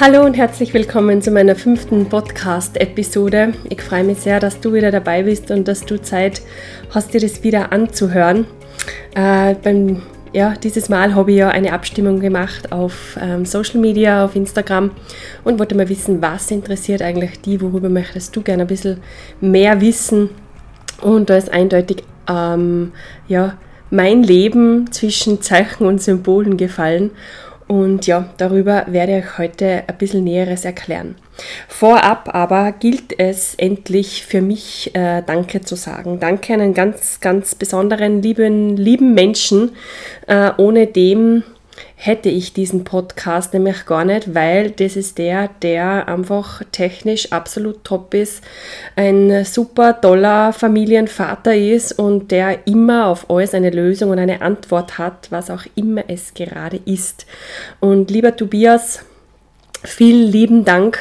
Hallo und herzlich willkommen zu meiner fünften Podcast-Episode. Ich freue mich sehr, dass du wieder dabei bist und dass du Zeit hast, dir das wieder anzuhören. Äh, beim, ja, dieses Mal habe ich ja eine Abstimmung gemacht auf ähm, Social Media, auf Instagram und wollte mal wissen, was interessiert eigentlich die, worüber möchtest du gerne ein bisschen mehr wissen. Und da ist eindeutig ähm, ja, mein Leben zwischen Zeichen und Symbolen gefallen. Und ja, darüber werde ich heute ein bisschen Näheres erklären. Vorab aber gilt es endlich für mich äh, Danke zu sagen. Danke an einen ganz, ganz besonderen, lieben, lieben Menschen, äh, ohne dem hätte ich diesen Podcast nämlich gar nicht, weil das ist der, der einfach technisch absolut top ist, ein super toller Familienvater ist und der immer auf alles eine Lösung und eine Antwort hat, was auch immer es gerade ist. Und lieber Tobias, vielen lieben Dank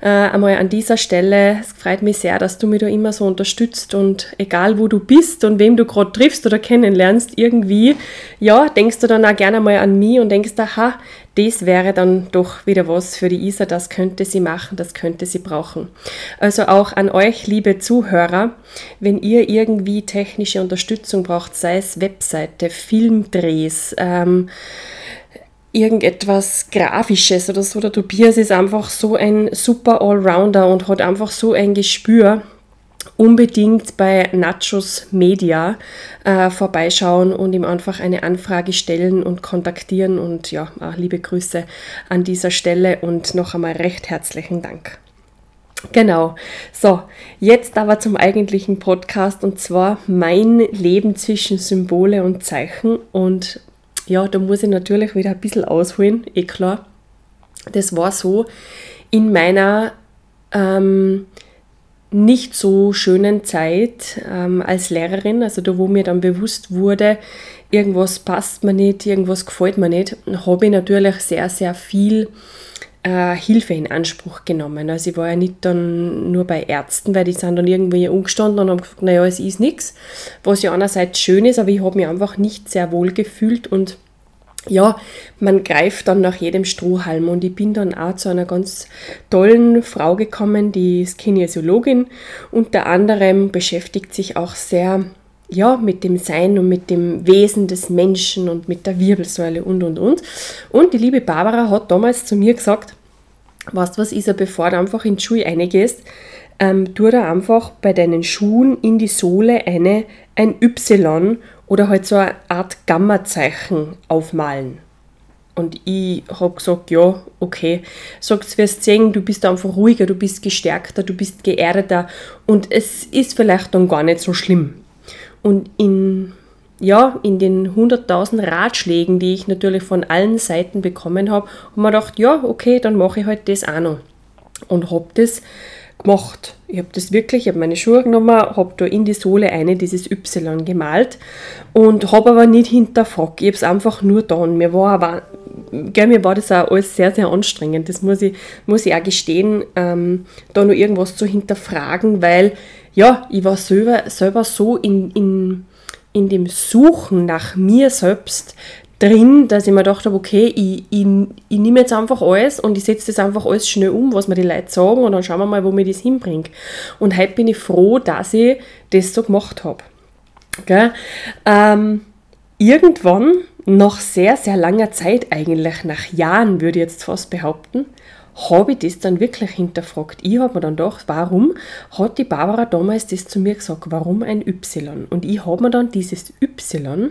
äh, einmal an dieser Stelle. Es freut mich sehr, dass du mich da immer so unterstützt und egal wo du bist und wem du gerade triffst oder kennenlernst, irgendwie, ja, denkst du dann auch gerne mal an mich und denkst, aha, das wäre dann doch wieder was für die Isa, das könnte sie machen, das könnte sie brauchen. Also auch an euch, liebe Zuhörer, wenn ihr irgendwie technische Unterstützung braucht, sei es Webseite, Filmdrehs, ähm, irgendetwas Grafisches oder so. Der Tobias ist einfach so ein super Allrounder und hat einfach so ein Gespür. Unbedingt bei Nachos Media äh, vorbeischauen und ihm einfach eine Anfrage stellen und kontaktieren. Und ja, liebe Grüße an dieser Stelle und noch einmal recht herzlichen Dank. Genau. So, jetzt aber zum eigentlichen Podcast und zwar mein Leben zwischen Symbole und Zeichen. Und ja, da muss ich natürlich wieder ein bisschen ausholen, eh klar. Das war so in meiner ähm, nicht so schönen Zeit ähm, als Lehrerin, also da, wo mir dann bewusst wurde, irgendwas passt mir nicht, irgendwas gefällt mir nicht, habe ich natürlich sehr, sehr viel äh, Hilfe in Anspruch genommen. Also ich war ja nicht dann nur bei Ärzten, weil die sind dann irgendwie umgestanden und haben gesagt, naja, es ist nichts, was ja einerseits schön ist, aber ich habe mich einfach nicht sehr wohl gefühlt und ja, man greift dann nach jedem Strohhalm. Und ich bin dann auch zu einer ganz tollen Frau gekommen, die ist Kinesiologin, unter anderem beschäftigt sich auch sehr ja, mit dem Sein und mit dem Wesen des Menschen und mit der Wirbelsäule und und und. Und die liebe Barbara hat damals zu mir gesagt, weißt du was, Isa, bevor du einfach in die Schuhe reingehst, ähm, tu da einfach bei deinen Schuhen in die Sohle eine, ein Y oder halt so eine Art Gamma-Zeichen aufmalen. Und ich habe gesagt, ja, okay. Sagt, wirst sehen, du bist einfach ruhiger, du bist gestärkter, du bist geerdeter und es ist vielleicht dann gar nicht so schlimm. Und in, ja, in den 100.000 Ratschlägen, die ich natürlich von allen Seiten bekommen habe, habe mir gedacht, ja, okay, dann mache ich halt das auch noch. Und habe das gemacht. Ich habe das wirklich, ich habe meine Schuhe genommen, habe da in die Sohle eine dieses Y gemalt und habe aber nicht hinterfragt. Ich habe es einfach nur getan. Mir war, aber, gell, mir war das auch alles sehr, sehr anstrengend. Das muss ich, muss ich auch gestehen, ähm, da noch irgendwas zu hinterfragen, weil ja, ich war selber, selber so in, in, in dem Suchen nach mir selbst, drin, dass ich mir gedacht habe, okay, ich, ich, ich nehme jetzt einfach alles und ich setze das einfach alles schnell um, was mir die Leute sagen und dann schauen wir mal, wo mir das hinbringt. Und heute bin ich froh, dass ich das so gemacht habe. Ähm, irgendwann, nach sehr, sehr langer Zeit eigentlich, nach Jahren würde ich jetzt fast behaupten, habe ich das dann wirklich hinterfragt. Ich habe mir dann gedacht, warum hat die Barbara damals das zu mir gesagt, warum ein Y? Und ich habe mir dann dieses Y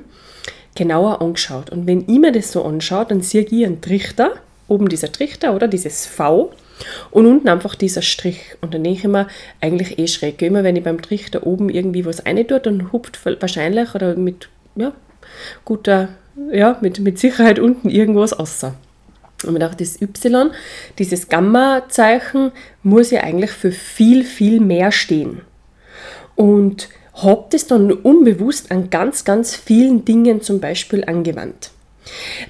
genauer angeschaut. Und wenn ich mir das so anschaue, dann sehe ich einen Trichter, oben dieser Trichter oder dieses V und unten einfach dieser Strich. Und dann denke ich mir, eigentlich eh schräg. Immer wenn ich beim Trichter oben irgendwie was rein tue, dann hupft wahrscheinlich oder mit ja, guter, ja, mit, mit Sicherheit unten irgendwas außer. Und mir dachte, das Y, dieses Gamma-Zeichen, muss ja eigentlich für viel, viel mehr stehen. Und habe das dann unbewusst an ganz, ganz vielen Dingen zum Beispiel angewandt.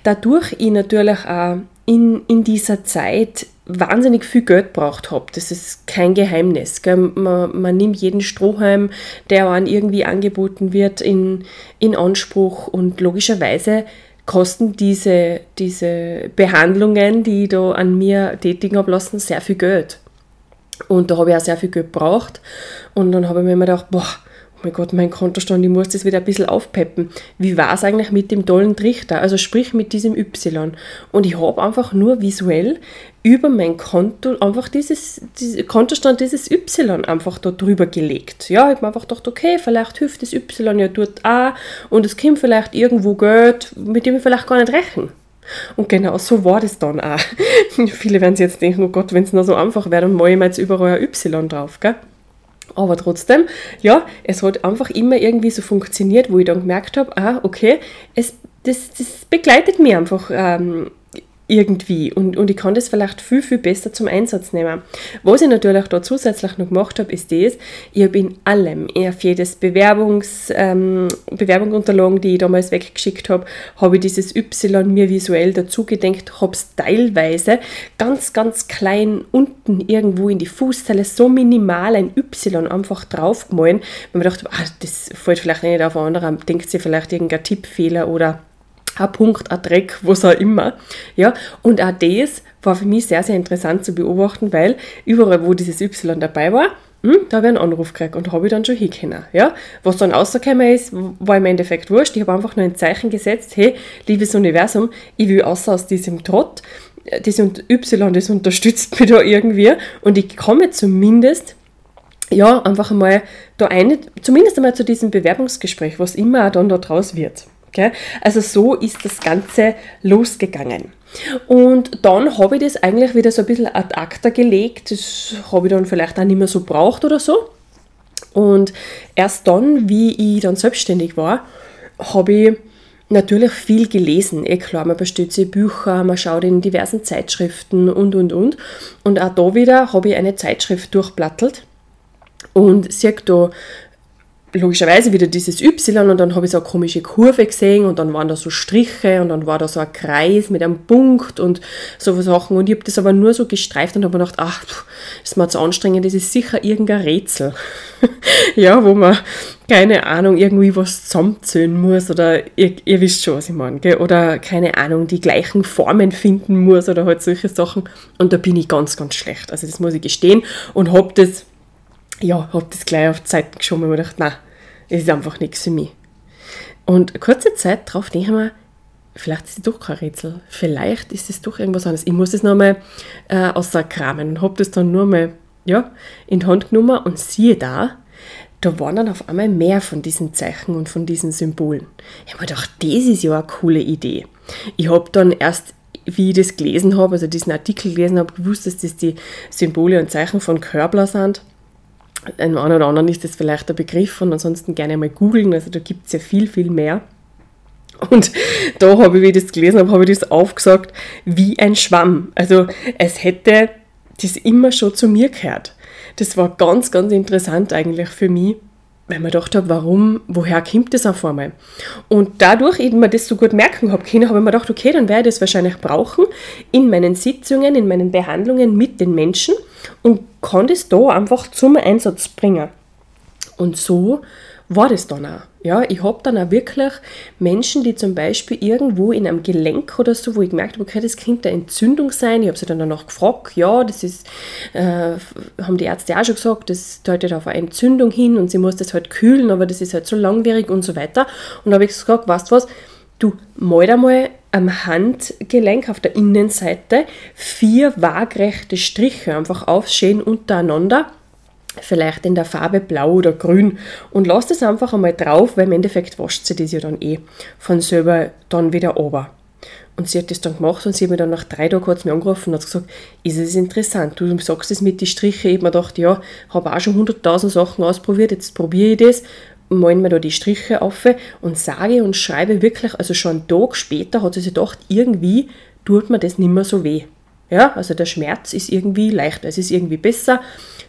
Dadurch ich natürlich auch in, in dieser Zeit wahnsinnig viel Geld braucht habe. Das ist kein Geheimnis. Man, man, nimmt jeden Strohhalm, der einem irgendwie angeboten wird, in, in Anspruch und logischerweise kosten diese, diese Behandlungen, die ich da an mir tätigen habe lassen, sehr viel Geld. Und da habe ich auch sehr viel Geld gebraucht. Und dann habe ich mir immer gedacht, boah, mein Gott, mein Kontostand, ich muss das wieder ein bisschen aufpeppen. Wie war es eigentlich mit dem tollen Trichter? Also sprich mit diesem Y. Und ich habe einfach nur visuell über mein Konto einfach dieses, dieses Kontostand dieses Y einfach da drüber gelegt. Ja, ich habe mir einfach gedacht, okay, vielleicht hilft das Y ja dort auch und es kommt vielleicht irgendwo Geld, mit dem ich vielleicht gar nicht rechne. Und genau so war das dann auch. Viele werden sich jetzt denken, oh Gott, wenn es nur so einfach wäre, dann mache ich mir jetzt überall ein Y drauf, gell? Aber trotzdem, ja, es hat einfach immer irgendwie so funktioniert, wo ich dann gemerkt habe, ah, okay, es, das, das begleitet mich einfach ähm, irgendwie und, und ich kann das vielleicht viel, viel besser zum Einsatz nehmen. Was ich natürlich da zusätzlich noch gemacht habe, ist das, ich habe in allem, auf jedes Bewerbungs, ähm, Bewerbungsunterlagen, die ich damals weggeschickt habe, habe ich dieses Y mir visuell dazu gedenkt, habe es teilweise ganz, ganz klein unten irgendwo in die Fußzeile so minimal ein Y einfach draufgemalt, weil man dachte, ah, das fällt vielleicht nicht auf andere, denkt sie vielleicht irgendein Tippfehler oder ein Punkt, ein Dreck, was auch immer. Ja, und auch das war für mich sehr, sehr interessant zu beobachten, weil überall, wo dieses Y dabei war, hm, da habe ich einen Anruf gekriegt und habe ich dann schon hingekommen. Ja? Was dann rausgekommen ist, war im Endeffekt wurscht. Ich habe einfach nur ein Zeichen gesetzt, hey, liebes Universum, ich will außer aus diesem Trott, das Y, das unterstützt mich da irgendwie und ich komme zumindest ja, einfach einmal da eine, zumindest einmal zu diesem Bewerbungsgespräch, was immer dann da draus wird. Also so ist das Ganze losgegangen. Und dann habe ich das eigentlich wieder so ein bisschen ad acta gelegt. Das habe ich dann vielleicht auch nicht mehr so braucht oder so. Und erst dann, wie ich dann selbstständig war, habe ich natürlich viel gelesen. Eh klar, man bestellt sich Bücher, man schaut in diversen Zeitschriften und, und, und. Und auch da wieder habe ich eine Zeitschrift durchplattelt und sehe da logischerweise wieder dieses Y und dann habe ich so eine komische Kurve gesehen und dann waren da so Striche und dann war da so ein Kreis mit einem Punkt und so Sachen und ich habe das aber nur so gestreift und habe mir gedacht, ach, das ist mir zu anstrengend, das ist sicher irgendein Rätsel. ja, wo man, keine Ahnung, irgendwie was zusammenzählen muss oder ihr, ihr wisst schon, was ich meine, oder keine Ahnung, die gleichen Formen finden muss oder halt solche Sachen und da bin ich ganz, ganz schlecht. Also das muss ich gestehen und habe das ja, habe das gleich auf die Seite geschoben und mir gedacht, nein, es ist einfach nichts für mich. Und kurze Zeit darauf denke ich mir, vielleicht ist es doch kein Rätsel, vielleicht ist es doch irgendwas anderes. Ich muss es nochmal äh, außerkramen und habe das dann nur mal ja, in die Hand genommen und siehe da, da waren dann auf einmal mehr von diesen Zeichen und von diesen Symbolen. Ich habe mir gedacht, das ist ja eine coole Idee. Ich habe dann erst, wie ich das gelesen habe, also diesen Artikel gelesen habe, gewusst, dass das die Symbole und Zeichen von Körbler sind einem einen oder anderen ist das vielleicht der Begriff und ansonsten gerne mal googeln, also da gibt es ja viel, viel mehr. Und da habe ich, wie ich das gelesen habe, habe ich das aufgesagt wie ein Schwamm. Also es hätte das immer schon zu mir gehört. Das war ganz, ganz interessant eigentlich für mich, weil man gedacht habe, warum, woher kommt das auf einmal? Und dadurch ich mir das so gut merken habe können, habe ich mir gedacht, okay, dann werde ich das wahrscheinlich brauchen in meinen Sitzungen, in meinen Behandlungen mit den Menschen und kann das da einfach zum Einsatz bringen. Und so war das dann auch. Ja, ich habe dann auch wirklich Menschen, die zum Beispiel irgendwo in einem Gelenk oder so, wo ich gemerkt habe, okay, das könnte eine Entzündung sein. Ich habe sie dann danach gefragt, ja, das ist, äh, haben die Ärzte auch schon gesagt, das deutet auf eine Entzündung hin und sie muss das halt kühlen, aber das ist halt so langwierig und so weiter. Und da habe ich gesagt, weißt du was, du mal einmal am Handgelenk auf der Innenseite vier waagrechte Striche einfach aufschön untereinander vielleicht in der Farbe blau oder grün und lasst es einfach einmal drauf, weil im Endeffekt wascht sie das ja dann eh von selber dann wieder ober. Und sie hat das dann gemacht und sie hat mir dann nach drei Tagen kurz mir angerufen und hat gesagt, ist es interessant, du sagst es mit den Strichen, ich habe mir gedacht, ja, habe auch schon hunderttausend Sachen ausprobiert, jetzt probiere ich das, malen wir da die Striche auf und sage und schreibe wirklich, also schon einen Tag später hat sie sich gedacht, irgendwie tut mir das nicht mehr so weh. Ja, also der Schmerz ist irgendwie leichter, es ist irgendwie besser.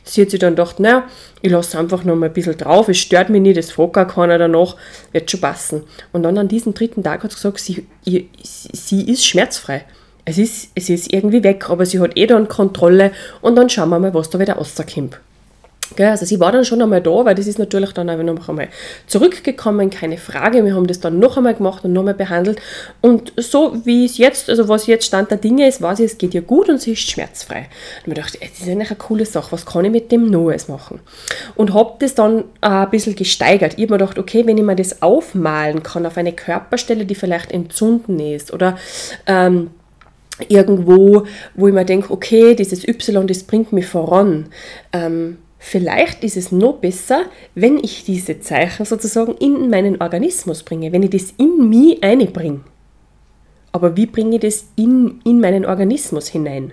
Sie hat sich dann gedacht, naja, ich lasse einfach noch mal ein bisschen drauf, es stört mich nicht, es fragt gar keiner danach, wird schon passen. Und dann an diesem dritten Tag hat sie gesagt, sie, sie ist schmerzfrei. Es ist, es ist irgendwie weg, aber sie hat eh dann Kontrolle und dann schauen wir mal, was da wieder rauskommt. Also sie war dann schon einmal da, weil das ist natürlich dann auch noch einmal zurückgekommen, keine Frage. Wir haben das dann noch einmal gemacht und noch einmal behandelt. Und so wie es jetzt, also was jetzt Stand der Dinge ist, war sie, es geht ihr gut und sie ist schmerzfrei. Und ich dachte, das ist eigentlich eine coole Sache, was kann ich mit dem Neues machen? Und habe das dann ein bisschen gesteigert. Ich habe mir gedacht, okay, wenn ich mir das aufmalen kann auf eine Körperstelle, die vielleicht entzünden ist oder ähm, irgendwo, wo ich mir denke, okay, dieses Y, das bringt mich voran. Ähm, Vielleicht ist es noch besser, wenn ich diese Zeichen sozusagen in meinen Organismus bringe, wenn ich das in mich einbringe. Aber wie bringe ich das in, in meinen Organismus hinein?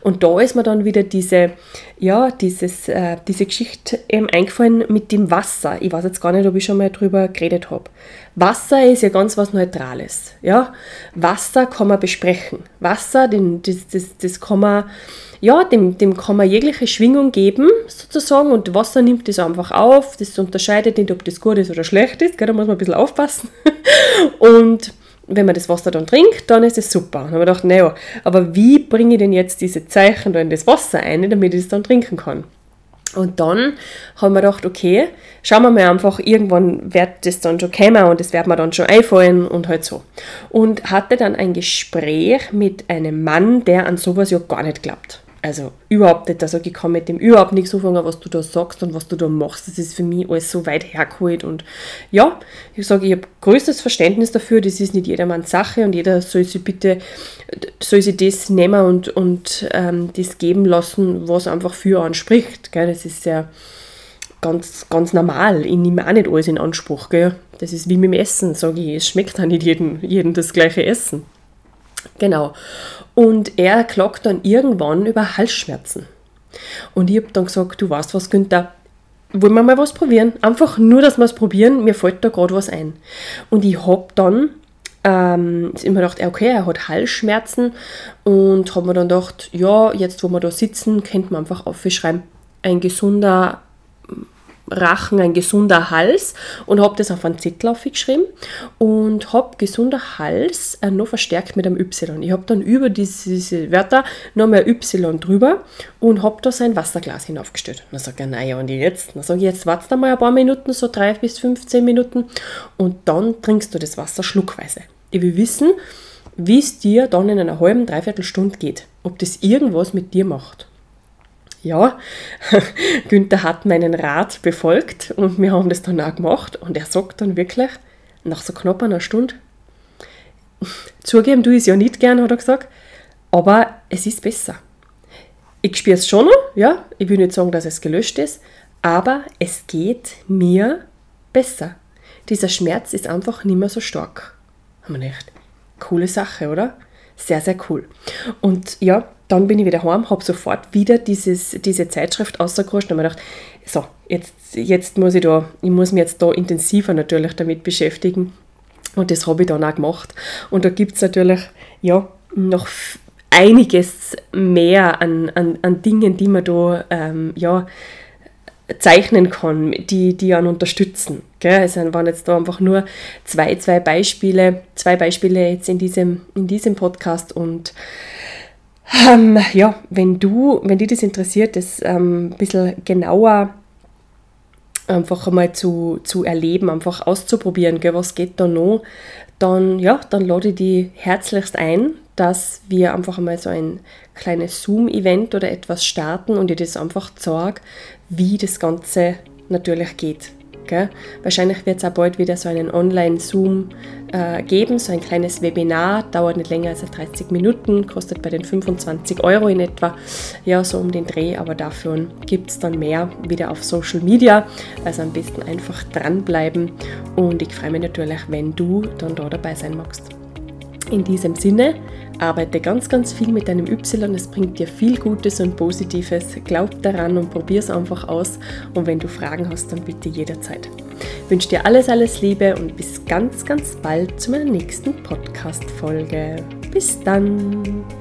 Und da ist mir dann wieder diese, ja, dieses, äh, diese Geschichte eben eingefallen mit dem Wasser. Ich weiß jetzt gar nicht, ob ich schon mal drüber geredet habe. Wasser ist ja ganz was Neutrales. Ja? Wasser kann man besprechen. Wasser, den, das, das, das kann man ja, dem, dem kann man jegliche Schwingung geben, sozusagen, und Wasser nimmt das einfach auf. Das unterscheidet nicht, ob das gut ist oder schlecht ist, gell? da muss man ein bisschen aufpassen. und wenn man das Wasser dann trinkt, dann ist es super. dann haben wir gedacht, naja, aber wie bringe ich denn jetzt diese Zeichen da in das Wasser ein, damit ich es dann trinken kann? Und dann haben wir gedacht, okay, schauen wir mal einfach, irgendwann wird das dann schon kommen und das wird mir dann schon einfallen und halt so. Und hatte dann ein Gespräch mit einem Mann, der an sowas ja gar nicht glaubt. Also überhaupt nicht. Also ich kann mit dem überhaupt nichts anfangen, was du da sagst und was du da machst. Das ist für mich alles so weit hergeholt. Und ja, ich sage, ich habe größtes Verständnis dafür. Das ist nicht jedermanns Sache und jeder soll sich bitte, soll sich das nehmen und, und ähm, das geben lassen, was einfach für anspricht. Gell? Das ist ja ganz, ganz normal. Ich nehme auch nicht alles in Anspruch. Gell? Das ist wie mit dem Essen, sage ich. Es schmeckt auch nicht jedem, jedem das gleiche Essen. Genau. Und er klagt dann irgendwann über Halsschmerzen. Und ich habe dann gesagt, du weißt was, Günther, wollen wir mal was probieren? Einfach nur, dass wir es probieren, mir fällt da gerade was ein. Und ich habe dann ähm, immer gedacht, okay, er hat Halsschmerzen und habe mir dann gedacht, ja, jetzt wo wir da sitzen, könnte man einfach aufschreiben, ein gesunder Rachen ein gesunder Hals und habe das auf einen Zettel aufgeschrieben und habe gesunder Hals äh, noch verstärkt mit einem Y. Ich habe dann über diese, diese Wörter noch mehr Y drüber und habe da sein Wasserglas hinaufgestellt. dann sage ich, naja, und jetzt? Dann sage ich, jetzt wartest du mal ein paar Minuten, so drei bis 15 Minuten und dann trinkst du das Wasser schluckweise. Ich will wissen, wie es dir dann in einer halben, dreiviertel Stunde geht. Ob das irgendwas mit dir macht. Ja, Günther hat meinen Rat befolgt und wir haben das dann auch gemacht und er sagt dann wirklich, nach so knapp einer Stunde, zugeben du es ja nicht gern, hat er gesagt, aber es ist besser. Ich spüre es schon noch, ja, ich will nicht sagen, dass es gelöscht ist, aber es geht mir besser. Dieser Schmerz ist einfach nicht mehr so stark. Haben wir nicht? Coole Sache, oder? Sehr, sehr cool. Und ja, dann bin ich wieder heim, habe sofort wieder dieses, diese Zeitschrift ausgeruscht und habe mir gedacht, so, jetzt, jetzt muss ich da, ich muss mich jetzt da intensiver natürlich damit beschäftigen. Und das habe ich dann auch gemacht. Und da gibt es natürlich, ja, noch einiges mehr an, an, an Dingen, die man da, ähm, ja, zeichnen kann, die, die einen unterstützen. Gell? Es waren jetzt da einfach nur zwei, zwei Beispiele, zwei Beispiele jetzt in diesem, in diesem Podcast und ähm, ja, wenn du, wenn dich das interessiert, das ähm, ein bisschen genauer einfach einmal zu, zu erleben, einfach auszuprobieren, gell, was geht da noch, dann, ja, dann lade ich dich herzlichst ein, dass wir einfach einmal so ein kleines Zoom-Event oder etwas starten und ich das einfach zeige, wie das Ganze natürlich geht. Gell? Wahrscheinlich wird es auch bald wieder so einen Online-Zoom äh, geben, so ein kleines Webinar, dauert nicht länger als 30 Minuten, kostet bei den 25 Euro in etwa, ja, so um den Dreh, aber dafür gibt es dann mehr wieder auf Social Media, also am besten einfach dranbleiben und ich freue mich natürlich, wenn du dann da dabei sein magst. In diesem Sinne, arbeite ganz, ganz viel mit deinem Y. Es bringt dir viel Gutes und Positives. Glaub daran und probier es einfach aus. Und wenn du Fragen hast, dann bitte jederzeit. Ich wünsche dir alles, alles Liebe und bis ganz, ganz bald zu meiner nächsten Podcast-Folge. Bis dann!